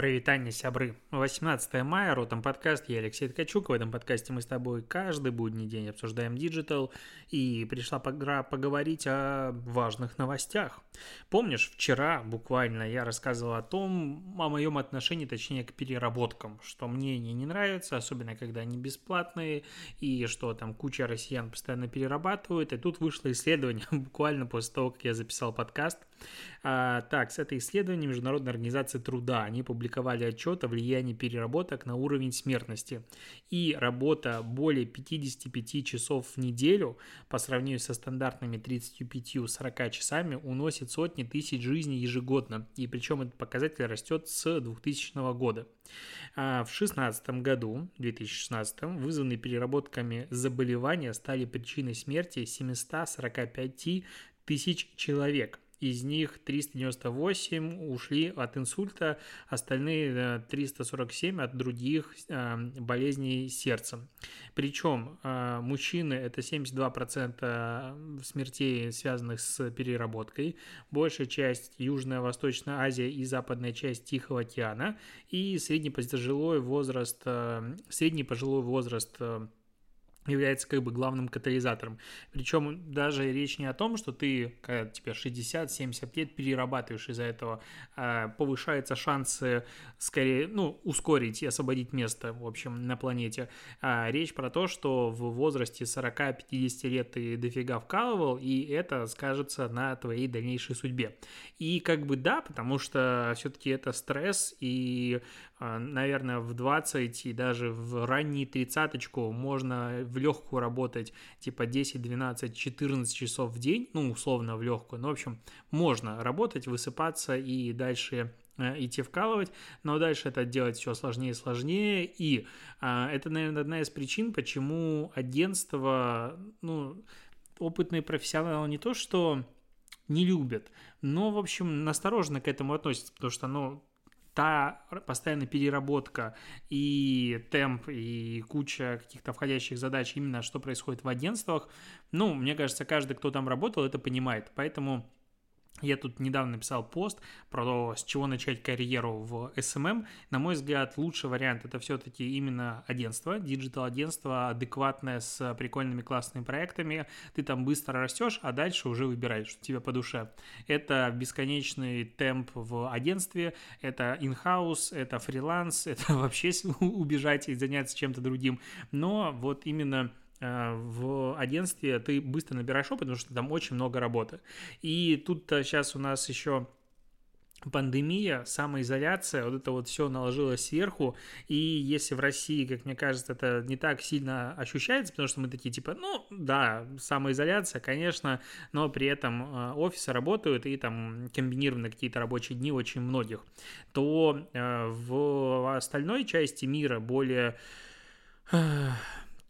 Прывітанне, сябры. 18 мая, Ротом подкаст, я Алексей Ткачук. В этом подкасте мы с тобой каждый будний день обсуждаем диджитал. И пришла пора поговорить о важных новостях. Помнишь, вчера буквально я рассказывал о том, о моем отношении, точнее, к переработкам, что мне они не нравятся, особенно когда они бесплатные, и что там куча россиян постоянно перерабатывают. И тут вышло исследование буквально после того, как я записал подкаст. А, так, с этой исследования Международной организации труда, они публиковали отчет о влиянии переработок на уровень смертности. И работа более 55 часов в неделю по сравнению со стандартными 35-40 часами уносит сотни тысяч жизней ежегодно. И причем этот показатель растет с 2000 года. А в 2016 году, 2016, вызванные переработками заболевания стали причиной смерти 745 тысяч человек – из них 398 ушли от инсульта, остальные 347 э, от других э, болезней сердца. Причем э, мужчины это 72% смертей, связанных с переработкой, большая часть Южная, Восточная Азия и западная часть Тихого океана, и средний пожилой возраст, средний пожилой возраст является как бы главным катализатором. Причем даже речь не о том, что ты, когда тебе 60-70 лет, перерабатываешь из-за этого, а повышаются шансы скорее, ну, ускорить и освободить место, в общем, на планете. А речь про то, что в возрасте 40-50 лет ты дофига вкалывал, и это скажется на твоей дальнейшей судьбе. И как бы да, потому что все-таки это стресс, и наверное, в 20 и даже в ранние тридцаточку можно в легкую работать типа 10, 12, 14 часов в день, ну, условно в легкую, ну, в общем, можно работать, высыпаться и дальше э, идти вкалывать, но дальше это делать все сложнее и сложнее, и а, это, наверное, одна из причин, почему агентство, ну, опытные профессионалы не то, что не любят, но, в общем, настороженно к этому относятся, потому что, ну, та постоянная переработка и темп, и куча каких-то входящих задач, именно что происходит в агентствах, ну, мне кажется, каждый, кто там работал, это понимает. Поэтому я тут недавно написал пост про с чего начать карьеру в SMM. На мой взгляд, лучший вариант это все-таки именно агентство, диджитал-агентство, адекватное с прикольными классными проектами. Ты там быстро растешь, а дальше уже выбираешь, что тебе по душе. Это бесконечный темп в агентстве, это in-house, это фриланс, это вообще убежать и заняться чем-то другим. Но вот именно в агентстве ты быстро набираешь опыт, потому что там очень много работы. И тут сейчас у нас еще пандемия, самоизоляция, вот это вот все наложилось сверху, и если в России, как мне кажется, это не так сильно ощущается, потому что мы такие типа, ну да, самоизоляция, конечно, но при этом э, офисы работают и там комбинированы какие-то рабочие дни очень многих, то э, в остальной части мира более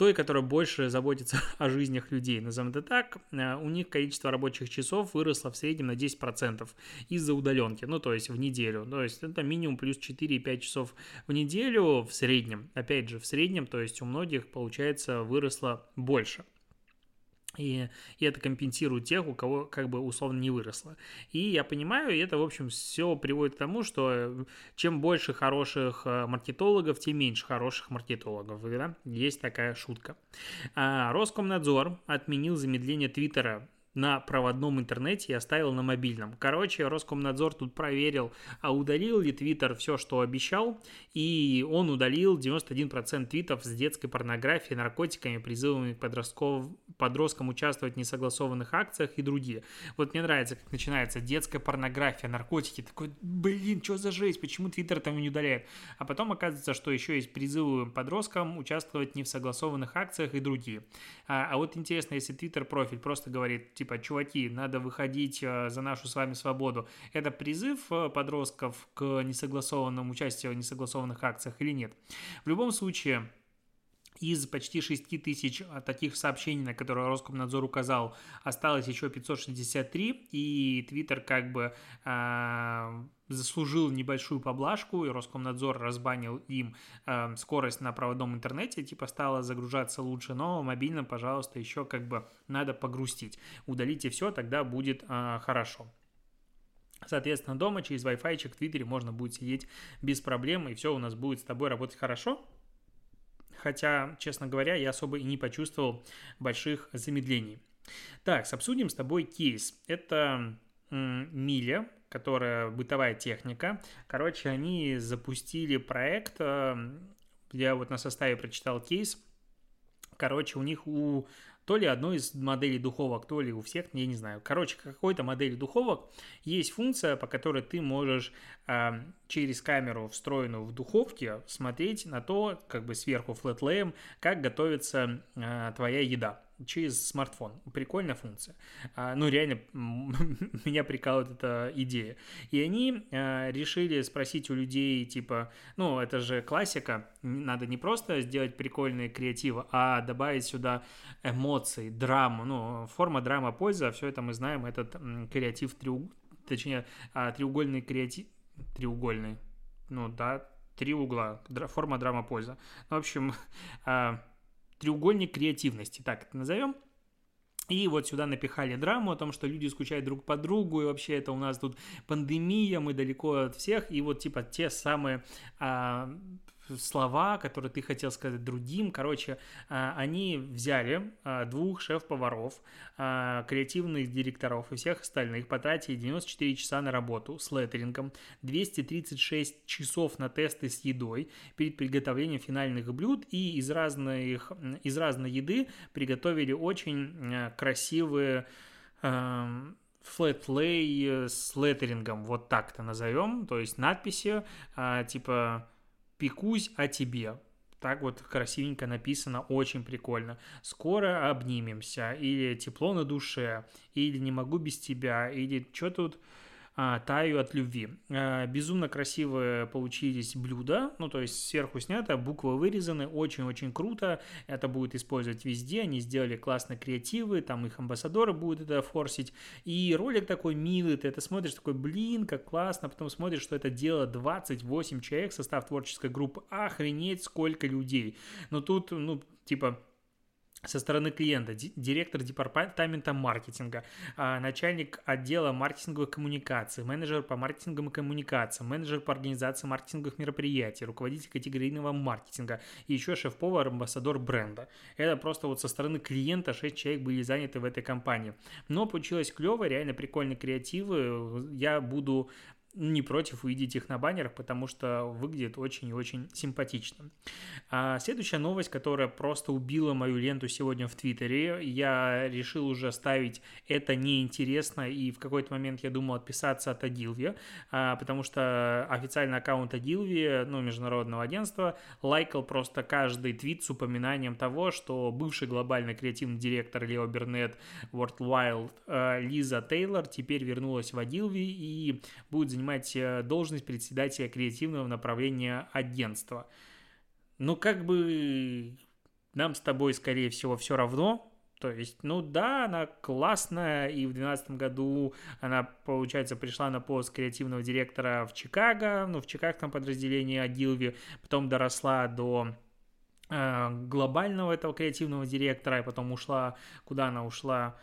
той, которая больше заботится о жизнях людей, назовем это так, э, у них количество рабочих часов выросло в среднем на 10% из-за удаленки, ну, то есть в неделю, то есть это минимум плюс 4-5 часов в неделю в среднем, опять же, в среднем, то есть у многих, получается, выросло больше. И, и это компенсирует тех, у кого как бы условно не выросло. И я понимаю, и это, в общем, все приводит к тому, что э, чем больше хороших э, маркетологов, тем меньше хороших маркетологов. Да? Есть такая шутка. А, Роскомнадзор отменил замедление Твиттера на проводном интернете и оставил на мобильном. Короче, Роскомнадзор тут проверил, а удалил ли Твиттер все, что обещал, и он удалил 91% твитов с детской порнографией, наркотиками, призывами подростков, подросткам участвовать в несогласованных акциях и другие. Вот мне нравится, как начинается детская порнография, наркотики, такой, блин, что за жесть, почему Твиттер там не удаляет? А потом оказывается, что еще есть призывы подросткам участвовать не в согласованных акциях и другие. А, а вот интересно, если Твиттер профиль просто говорит, типа, чуваки, надо выходить э, за нашу с вами свободу. Это призыв э, подростков к несогласованному участию в несогласованных акциях или нет? В любом случае, из почти 6 тысяч а, таких сообщений, на которые Роскомнадзор указал, осталось еще 563, и Твиттер как бы э, заслужил небольшую поблажку, и Роскомнадзор разбанил им э, скорость на проводном интернете, типа стало загружаться лучше, но в мобильном, пожалуйста, еще как бы надо погрустить. Удалите все, тогда будет э, хорошо. Соответственно, дома через Wi-Fi в Твиттере можно будет сидеть без проблем, и все у нас будет с тобой работать хорошо. Хотя, честно говоря, я особо и не почувствовал больших замедлений. Так, обсудим с тобой кейс. Это Миля, которая бытовая техника. Короче, они запустили проект, э, я вот на составе прочитал кейс. Короче, у них у то ли одной из моделей духовок, то ли у всех, я не знаю. Короче, какой-то модели духовок есть функция, по которой ты можешь э, через камеру, встроенную в духовке, смотреть на то, как бы сверху флетлеем, как готовится э, твоя еда через смартфон. Прикольная функция. А, ну, реально, меня прикалывает эта идея. И они а, решили спросить у людей, типа, ну, это же классика, надо не просто сделать прикольные креативы, а добавить сюда эмоции, драму. Ну, форма драма польза, все это мы знаем, этот креатив, точнее, а, треугольный креатив, треугольный, ну, да, три угла, форма драма польза. Ну, в общем, треугольник креативности, так это назовем. И вот сюда напихали драму о том, что люди скучают друг по другу, и вообще это у нас тут пандемия, мы далеко от всех, и вот типа те самые а, слова, которые ты хотел сказать другим. Короче, а, они взяли а, двух шеф-поваров, а, креативных директоров и всех остальных, потратили 94 часа на работу с леттерингом, 236 часов на тесты с едой перед приготовлением финальных блюд. И из, разных, из разной еды приготовили очень красивые флэтлей с леттерингом, вот так-то назовем, то есть надписи типа «Пекусь о тебе». Так вот красивенько написано, очень прикольно. «Скоро обнимемся», или «Тепло на душе», или «Не могу без тебя», или «Что тут?» А, таю от любви. А, безумно красивые получились блюда, ну то есть сверху снято, буквы вырезаны, очень-очень круто, это будет использовать везде, они сделали классные креативы, там их амбассадоры будут это форсить, и ролик такой милый, ты это смотришь, такой, блин, как классно, потом смотришь, что это дело 28 человек, состав творческой группы, охренеть, сколько людей, но тут, ну, типа, со стороны клиента, директор департамента маркетинга, а, начальник отдела маркетинговых коммуникаций, менеджер по маркетинговым коммуникациям, менеджер по организации маркетинговых мероприятий, руководитель категорийного маркетинга и еще шеф-повар, амбассадор бренда. Это просто вот со стороны клиента 6 человек были заняты в этой компании. Но получилось клево, реально прикольные креативы. Я буду не против увидеть их на баннерах, потому что выглядит очень и очень симпатично. А следующая новость, которая просто убила мою ленту сегодня в Твиттере, я решил уже ставить это неинтересно, и в какой-то момент я думал отписаться от Адилви, а, потому что официальный аккаунт Адилви, ну, международного агентства, лайкал просто каждый твит с упоминанием того, что бывший глобальный креативный директор Лео Бернет Worldwide а, Лиза Тейлор теперь вернулась в Адилви и будет заниматься занимать э, должность председателя креативного направления агентства. Ну, как бы нам с тобой, скорее всего, все равно, то есть, ну да, она классная, и в 2012 году она, получается, пришла на пост креативного директора в Чикаго, ну, в чикагском подразделении Агилви, потом доросла до э, глобального этого креативного директора, и потом ушла, куда она ушла,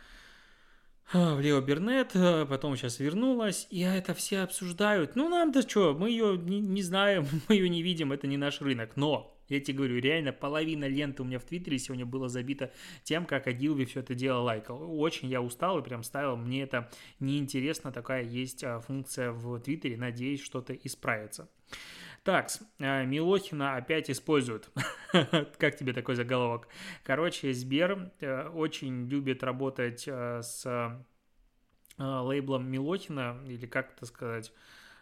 в Лео Бернет, а, потом сейчас вернулась, и это все обсуждают. Ну, нам-то что, мы ее не, не знаем, мы ее не видим, это не наш рынок. Но, я тебе говорю, реально половина ленты у меня в Твиттере сегодня была забита тем, как Адилви все это дело лайкал. Очень я устал и прям ставил, мне это неинтересно, такая есть а, функция в Твиттере, надеюсь, что-то исправится. Так, Милохина опять используют. как тебе такой заголовок? Короче, Сбер э, очень любит работать э, с э, лейблом Милохина, или как это сказать,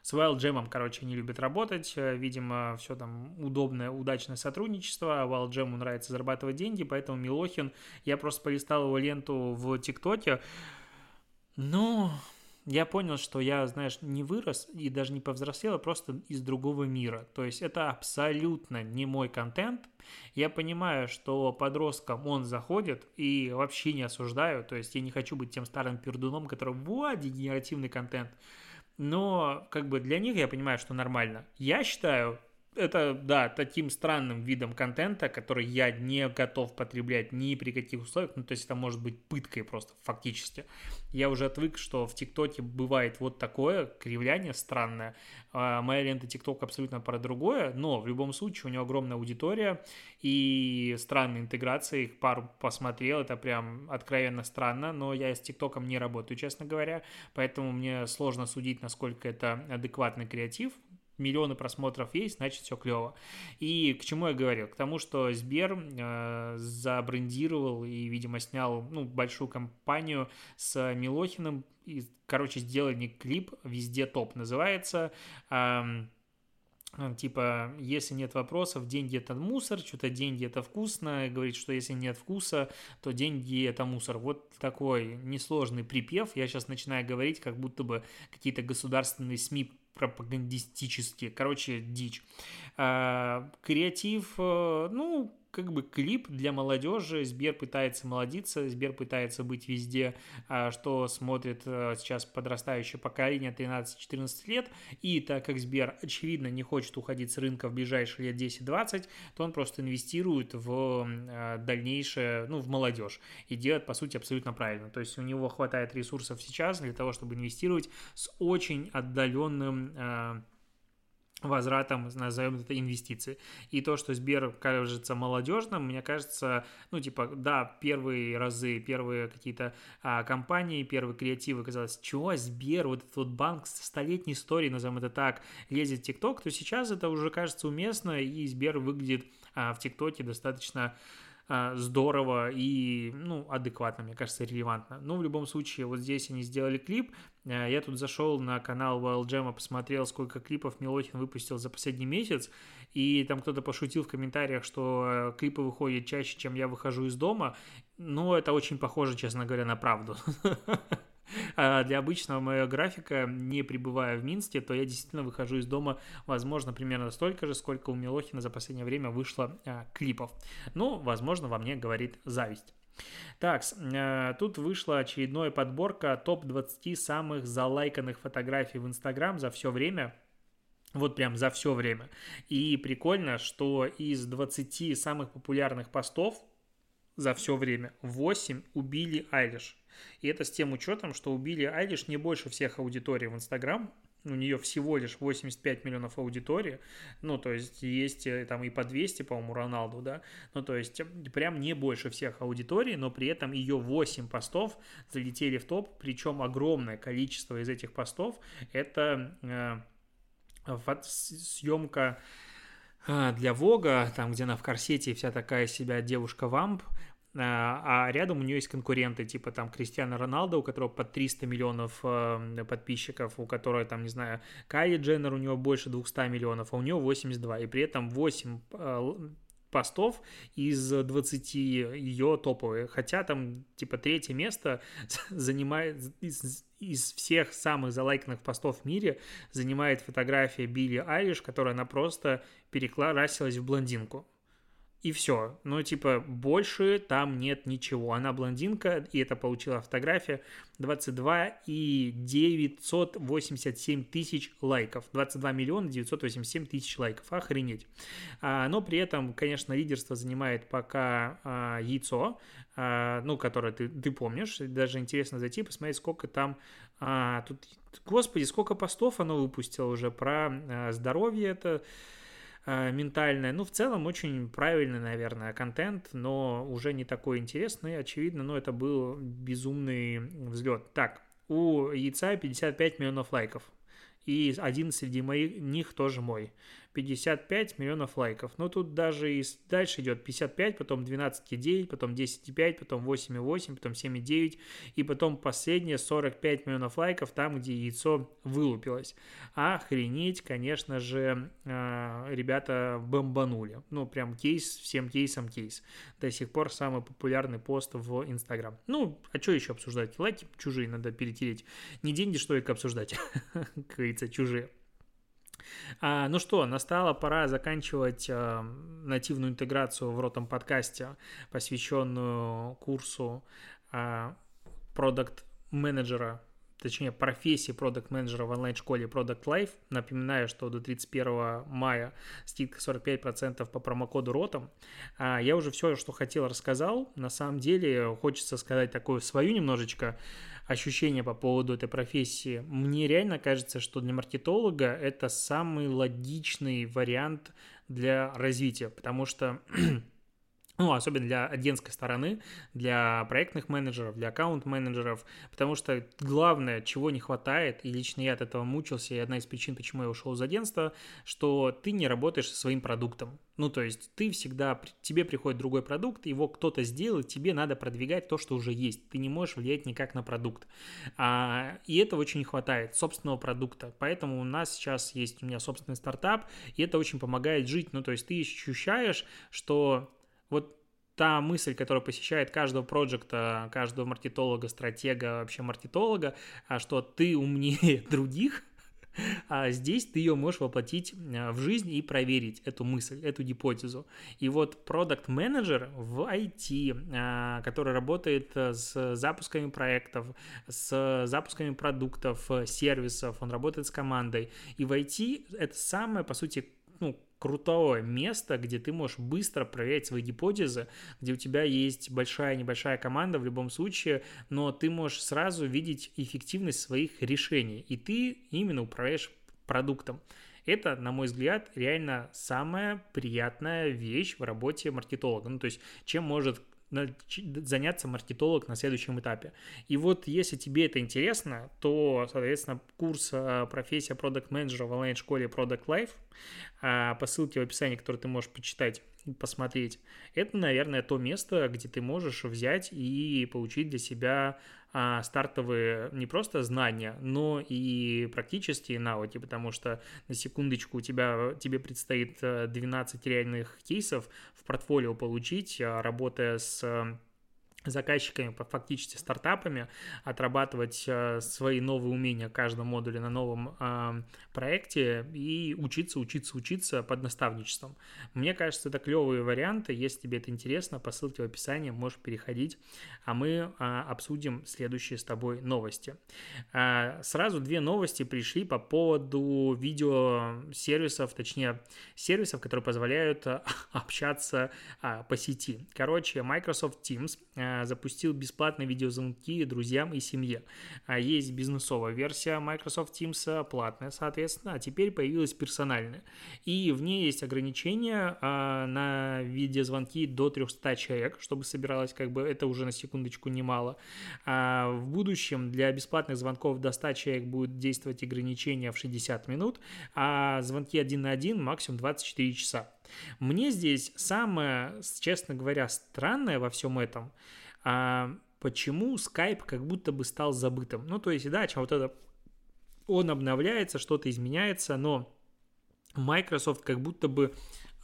с Wild Jam, короче, не любит работать. Видимо, все там удобное, удачное сотрудничество. А Wild Jam нравится зарабатывать деньги, поэтому Милохин, я просто полистал его ленту в ТикТоке. Но я понял, что я, знаешь, не вырос и даже не повзрослел, а просто из другого мира. То есть это абсолютно не мой контент. Я понимаю, что подросткам он заходит и вообще не осуждаю. То есть я не хочу быть тем старым пердуном, который вот, дегенеративный контент. Но как бы для них я понимаю, что нормально. Я считаю, это, да, таким странным видом контента, который я не готов потреблять ни при каких условиях, ну, то есть это может быть пыткой просто, фактически. Я уже отвык, что в ТикТоке бывает вот такое кривляние странное. А моя лента ТикТок абсолютно про другое, но в любом случае у него огромная аудитория и странная интеграция, их пару посмотрел, это прям откровенно странно, но я с ТикТоком не работаю, честно говоря, поэтому мне сложно судить, насколько это адекватный креатив, миллионы просмотров есть, значит все клево. И к чему я говорил? К тому, что Сбер э, забрендировал и, видимо, снял ну, большую компанию с Милохиным. И, короче, сделали клип «Везде топ» называется. Э, типа, если нет вопросов, деньги это мусор, что-то деньги это вкусно, говорит, что если нет вкуса, то деньги это мусор. Вот такой несложный припев. Я сейчас начинаю говорить, как будто бы какие-то государственные СМИ пропагандистические. Короче, дичь. А, креатив, э, ну, как бы клип для молодежи. Сбер пытается молодиться, Сбер пытается быть везде, а, что смотрит э, сейчас подрастающее поколение 13-14 лет. И так как Сбер, очевидно, не хочет уходить с рынка в ближайшие лет 10-20, то он просто инвестирует в э, дальнейшее, ну, в молодежь. И делает, по сути, абсолютно правильно. То есть у него хватает ресурсов сейчас для того, чтобы инвестировать с очень отдаленным э, возвратом, назовем это инвестиции. И то, что Сбер кажется молодежным, мне кажется, ну, типа, да, первые разы, первые какие-то а, компании, первые креативы казалось, чего Сбер, вот этот вот банк с столетней историей, назовем это так, лезет в ТикТок, то сейчас это уже кажется уместно, и Сбер выглядит а, в ТикТоке достаточно здорово и, ну, адекватно, мне кажется, релевантно. Но в любом случае, вот здесь они сделали клип. А, я тут зашел на канал Wild Jam, посмотрел, сколько клипов Милохин выпустил за последний месяц, и там кто-то пошутил в комментариях, что э, клипы выходят чаще, чем я выхожу из дома. Но это очень похоже, честно говоря, на правду. А для обычного моего графика, не пребывая в Минске, то я действительно выхожу из дома, возможно, примерно столько же, сколько у Милохина за последнее время вышло а, клипов. Ну, возможно, во мне говорит зависть. Так, э, тут вышла очередная подборка топ-20 самых залайканных фотографий в Инстаграм за все время. Вот прям за все время. И прикольно, что из 20 самых популярных постов за все время. 8 убили Айлиш. И это с тем учетом, что у Билли Айлиш не больше всех аудиторий в Инстаграм, у нее всего лишь 85 миллионов аудитории, ну, то есть есть э, там и по 200, по-моему, Роналду, да, ну, то есть прям не больше всех аудиторий, но при этом ее 8 постов залетели в топ, причем огромное количество из этих постов это э, съемка для Вога, там, где она в корсете вся такая себя девушка-вамп, а, а рядом у нее есть конкуренты, типа там Кристиана Роналдо, у которого под 300 миллионов э, подписчиков, у которой там, не знаю, Кайли Дженнер, у него больше 200 миллионов, а у него 82, и при этом 8 э, постов из 20 ее топовые. Хотя там, типа, третье место занимает из, из всех самых залайканных постов в мире занимает фотография Билли Айлиш, которая она просто перекрасилась в блондинку и все. Ну, типа, больше там нет ничего. Она блондинка, и это получила фотография. 22 и 987 тысяч лайков. 22 миллиона 987 тысяч лайков. Охренеть. А, но при этом, конечно, лидерство занимает пока а, яйцо, а, ну, которое ты, ты помнишь. Даже интересно зайти посмотреть, сколько там... А, тут, господи, сколько постов оно выпустило уже про а, здоровье это ментальная. Ну, в целом, очень правильный, наверное, контент, но уже не такой интересный, очевидно, но это был безумный взлет. Так, у яйца 55 миллионов лайков. И один среди моих них тоже мой. 55 миллионов лайков. Но тут даже и дальше идет 55, потом 12,9, потом 10,5, потом 8,8, потом 7,9 и потом последние 45 миллионов лайков там, где яйцо вылупилось. Охренеть, конечно же, а, ребята бомбанули. Ну, прям кейс, всем кейсом кейс. До сих пор самый популярный пост в Инстаграм. Ну, а что еще обсуждать? Лайки чужие надо перетереть. Не деньги, что их обсуждать, как говорится, чужие. А, ну что, настала пора заканчивать а, нативную интеграцию в ротом подкасте, посвященную курсу а, продукт менеджера точнее, профессии продукт менеджера в онлайн-школе Product Life. Напоминаю, что до 31 мая скидка 45% по промокоду ROTOM. А, я уже все, что хотел, рассказал. На самом деле, хочется сказать такое свою немножечко ощущение по поводу этой профессии. Мне реально кажется, что для маркетолога это самый логичный вариант для развития, потому что ну, особенно для агентской стороны, для проектных менеджеров, для аккаунт-менеджеров, потому что главное, чего не хватает, и лично я от этого мучился, и одна из причин, почему я ушел из агентства, что ты не работаешь со своим продуктом. Ну, то есть ты всегда, тебе приходит другой продукт, его кто-то сделал, тебе надо продвигать то, что уже есть. Ты не можешь влиять никак на продукт. А, и этого очень не хватает, собственного продукта. Поэтому у нас сейчас есть у меня собственный стартап, и это очень помогает жить. Ну, то есть ты ощущаешь, что вот та мысль, которая посещает каждого проекта, каждого маркетолога, стратега, вообще маркетолога, а что ты умнее других, а здесь ты ее можешь воплотить а, в жизнь и проверить эту мысль, эту гипотезу. И вот продукт менеджер в IT, а, который работает с запусками проектов, с запусками продуктов, сервисов, он работает с командой. И в IT это самое, по сути, ну, крутое место, где ты можешь быстро проверять свои гипотезы, где у тебя есть большая-небольшая команда в любом случае, но ты можешь сразу видеть эффективность своих решений, и ты именно управляешь продуктом. Это, на мой взгляд, реально самая приятная вещь в работе маркетолога. Ну, то есть, чем может заняться маркетолог на следующем этапе. И вот если тебе это интересно, то, соответственно, курс а, профессия продукт менеджера в онлайн-школе Product Life а, по ссылке в описании, который ты можешь почитать, посмотреть, это, наверное, то место, где ты можешь взять и получить для себя а, стартовые не просто знания, но и практические навыки, потому что на секундочку у тебя, тебе предстоит 12 э, реальных кейсов в портфолио получить, а, работая с заказчиками, фактически стартапами, отрабатывать э, свои новые умения в каждом модуле на новом э, проекте и учиться, учиться, учиться под наставничеством. Мне кажется, это клевые варианты. Если тебе это интересно, по ссылке в описании можешь переходить, а мы э, обсудим следующие с тобой новости. Сразу две новости пришли по поводу видеосервисов, точнее, сервисов, которые позволяют общаться по сети. Короче, Microsoft Teams запустил бесплатные видеозвонки друзьям и семье. А есть бизнесовая версия Microsoft Teams, платная, соответственно, а теперь появилась персональная. И в ней есть ограничения а, на видеозвонки до 300 человек, чтобы собиралось, как бы, это уже на секундочку немало. А в будущем для бесплатных звонков до 100 человек будет действовать ограничение в 60 минут, а звонки один на один максимум 24 часа. Мне здесь самое, честно говоря, странное во всем этом – а почему Skype как будто бы стал забытым. Ну, то есть, да, чем вот это он обновляется, что-то изменяется, но Microsoft как будто бы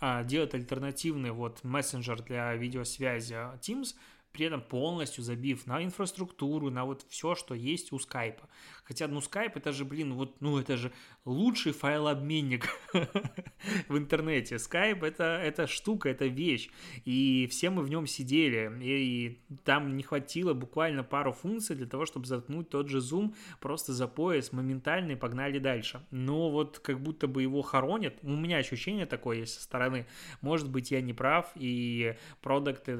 а, делает альтернативный вот мессенджер для видеосвязи Teams, при этом полностью забив на инфраструктуру, на вот все, что есть у скайпа. Хотя, ну, скайп это же, блин, вот, ну, это же лучший файлообменник в интернете. Скайп это, это штука, это вещь. И все мы в нем сидели. И, и там не хватило буквально пару функций для того, чтобы заткнуть тот же Zoom просто за пояс моментально и погнали дальше. Но вот как будто бы его хоронят. У меня ощущение такое есть со стороны. Может быть, я не прав, и продукты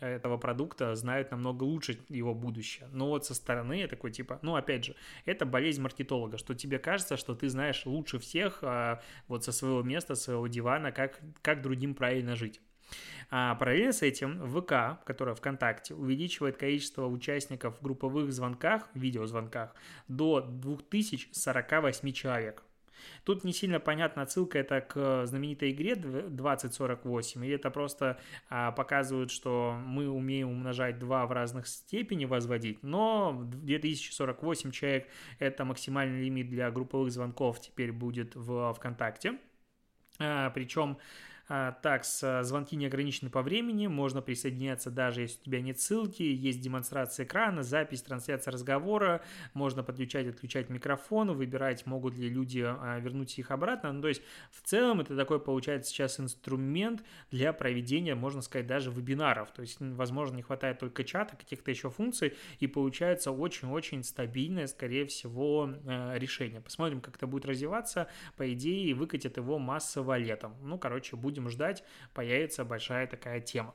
этого продукта знают намного лучше его будущее. Но вот со стороны я такой типа, ну опять же, это болезнь маркетолога, что тебе кажется, что ты знаешь лучше всех а, вот со своего места, своего дивана, как, как другим правильно жить. А параллельно с этим ВК, которая ВКонтакте, увеличивает количество участников в групповых звонках, видеозвонках до 2048 человек. Тут не сильно понятна отсылка это к знаменитой игре 2048, или это просто а, показывают, что мы умеем умножать 2 в разных степени возводить, но 2048 человек это максимальный лимит для групповых звонков теперь будет в ВКонтакте. А, причем так, звонки не ограничены по времени, можно присоединяться даже если у тебя нет ссылки, есть демонстрация экрана, запись, трансляция разговора, можно подключать, отключать микрофон, выбирать, могут ли люди а, вернуть их обратно. Ну, то есть, в целом, это такой, получается, сейчас инструмент для проведения, можно сказать, даже вебинаров. То есть, возможно, не хватает только чата, каких-то еще функций, и получается очень-очень стабильное, скорее всего, решение. Посмотрим, как это будет развиваться. По идее, выкатят его массово летом. Ну, короче, будем ждать, появится большая такая тема.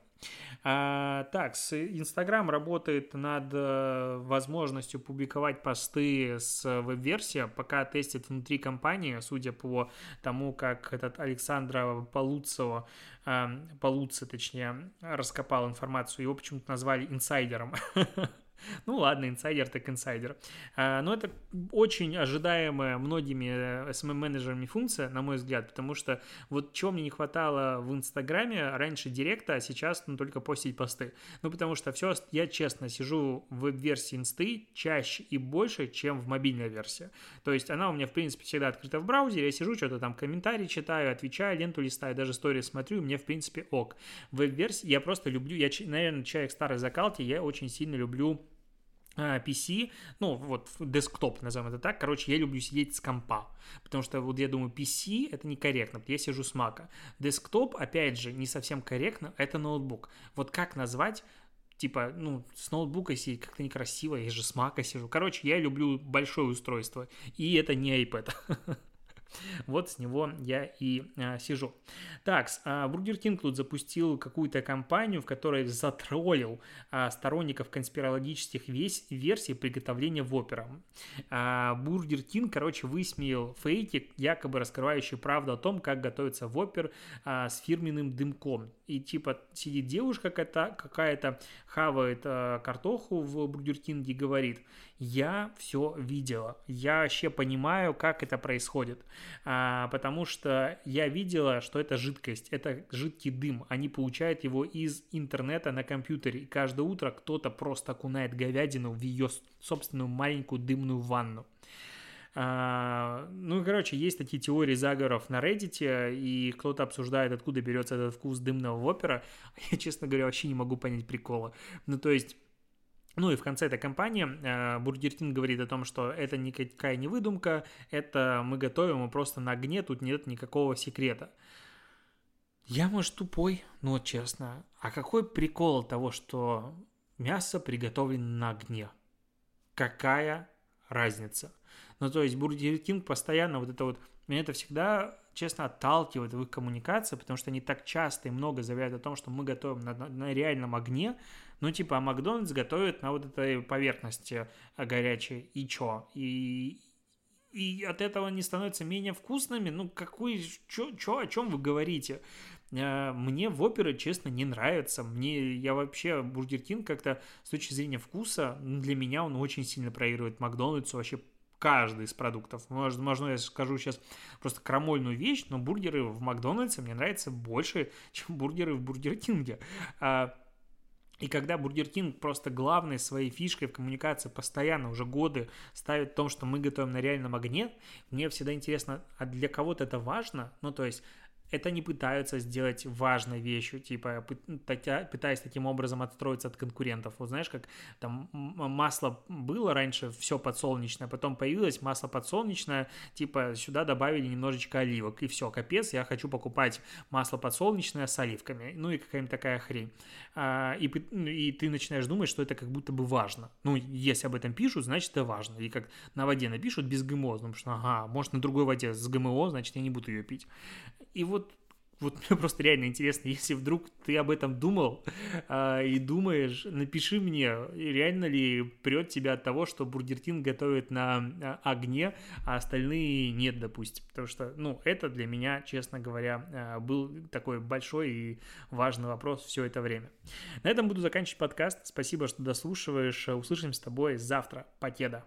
А, так, Инстаграм работает над э, возможностью публиковать посты с веб-версии, пока тестит внутри компании, судя по тому, как этот Александра Полуцева, э, Полуца, точнее, раскопал информацию, его почему-то назвали инсайдером. Ну ладно, инсайдер так инсайдер. А, но это очень ожидаемая многими SMM-менеджерами функция, на мой взгляд, потому что вот чего мне не хватало в Инстаграме, раньше директа, а сейчас ну, только постить посты. Ну потому что все, я честно сижу в веб-версии инсты чаще и больше, чем в мобильной версии. То есть она у меня, в принципе, всегда открыта в браузере, я сижу, что-то там комментарии читаю, отвечаю, ленту листаю, даже истории смотрю, мне, в принципе, ок. В веб-версии я просто люблю, я, наверное, человек старой закалки, я очень сильно люблю PC, ну вот десктоп, назовем это так, короче, я люблю сидеть с компа, потому что вот я думаю, PC это некорректно, я сижу с мака. Десктоп, опять же, не совсем корректно, это ноутбук. Вот как назвать типа, ну, с ноутбука сидеть как-то некрасиво, я же с мака сижу. Короче, я люблю большое устройство, и это не iPad. Вот с него я и а, сижу. Так, а, Бургер Кинг тут запустил какую-то кампанию, в которой затроллил а, сторонников конспирологических весь, версий приготовления Whopper а. А, Бургер Кинг, короче, высмеял фейки, якобы раскрывающие правду о том, как готовится Whopper а, с фирменным дымком. И типа сидит девушка какая-то, хавает а, картоху в Бургер Кинге и говорит – я все видела. Я вообще понимаю, как это происходит. А, потому что я видела, что это жидкость, это жидкий дым. Они получают его из интернета на компьютере. И каждое утро кто-то просто окунает говядину в ее собственную маленькую дымную ванну. А, ну, короче, есть такие теории заговоров на Reddit, и кто-то обсуждает, откуда берется этот вкус дымного вопера. Я, честно говоря, вообще не могу понять прикола. Ну, то есть ну и в конце этой кампании Бургер Кинг говорит о том, что это никакая не выдумка, это мы готовим его просто на огне, тут нет никакого секрета. Я, может, тупой, но честно, а какой прикол того, что мясо приготовлено на огне? Какая разница? Ну, то есть Бургер Кинг постоянно вот это вот, меня это всегда, честно, отталкивает в их коммуникации, потому что они так часто и много заявляют о том, что мы готовим на, на, на реальном огне, ну, типа, а Макдональдс готовит на вот этой поверхности э, горячей, и чё? И, и от этого они становятся менее вкусными? Ну, какой, чё, чё, о чем вы говорите? Э, мне Whopper ы, честно, не нравится. Мне, я вообще, Бургер Кинг как-то с точки зрения вкуса, для меня он очень сильно проигрывает Макдональдсу вообще каждый из продуктов. Может, можно я скажу сейчас просто крамольную вещь, но бургеры в Макдональдсе мне нравятся больше, чем бургеры в Бургер Кинге. А, и когда Бургер Кинг просто главной своей фишкой в коммуникации постоянно уже годы ставит в том, что мы готовим на реальном огне, мне всегда интересно, а для кого-то это важно? Ну, то есть это не пытаются сделать важной вещью, типа пытаясь таким образом отстроиться от конкурентов. Вот знаешь, как там масло было раньше все подсолнечное, потом появилось масло подсолнечное, типа сюда добавили немножечко оливок, и все, капец, я хочу покупать масло подсолнечное с оливками, ну и какая-нибудь такая хрень. А, и, и ты начинаешь думать, что это как будто бы важно. Ну, если об этом пишут, значит это важно. И как на воде напишут без ГМО, потому что, ага, может на другой воде с ГМО, значит я не буду ее пить. И вот вот мне просто реально интересно, если вдруг ты об этом думал э, и думаешь, напиши мне, реально ли прет тебя от того, что Бургер готовит на а, огне, а остальные нет, допустим. Потому что, ну, это для меня, честно говоря, э, был такой большой и важный вопрос все это время. На этом буду заканчивать подкаст. Спасибо, что дослушиваешь. Услышимся с тобой завтра. Покеда.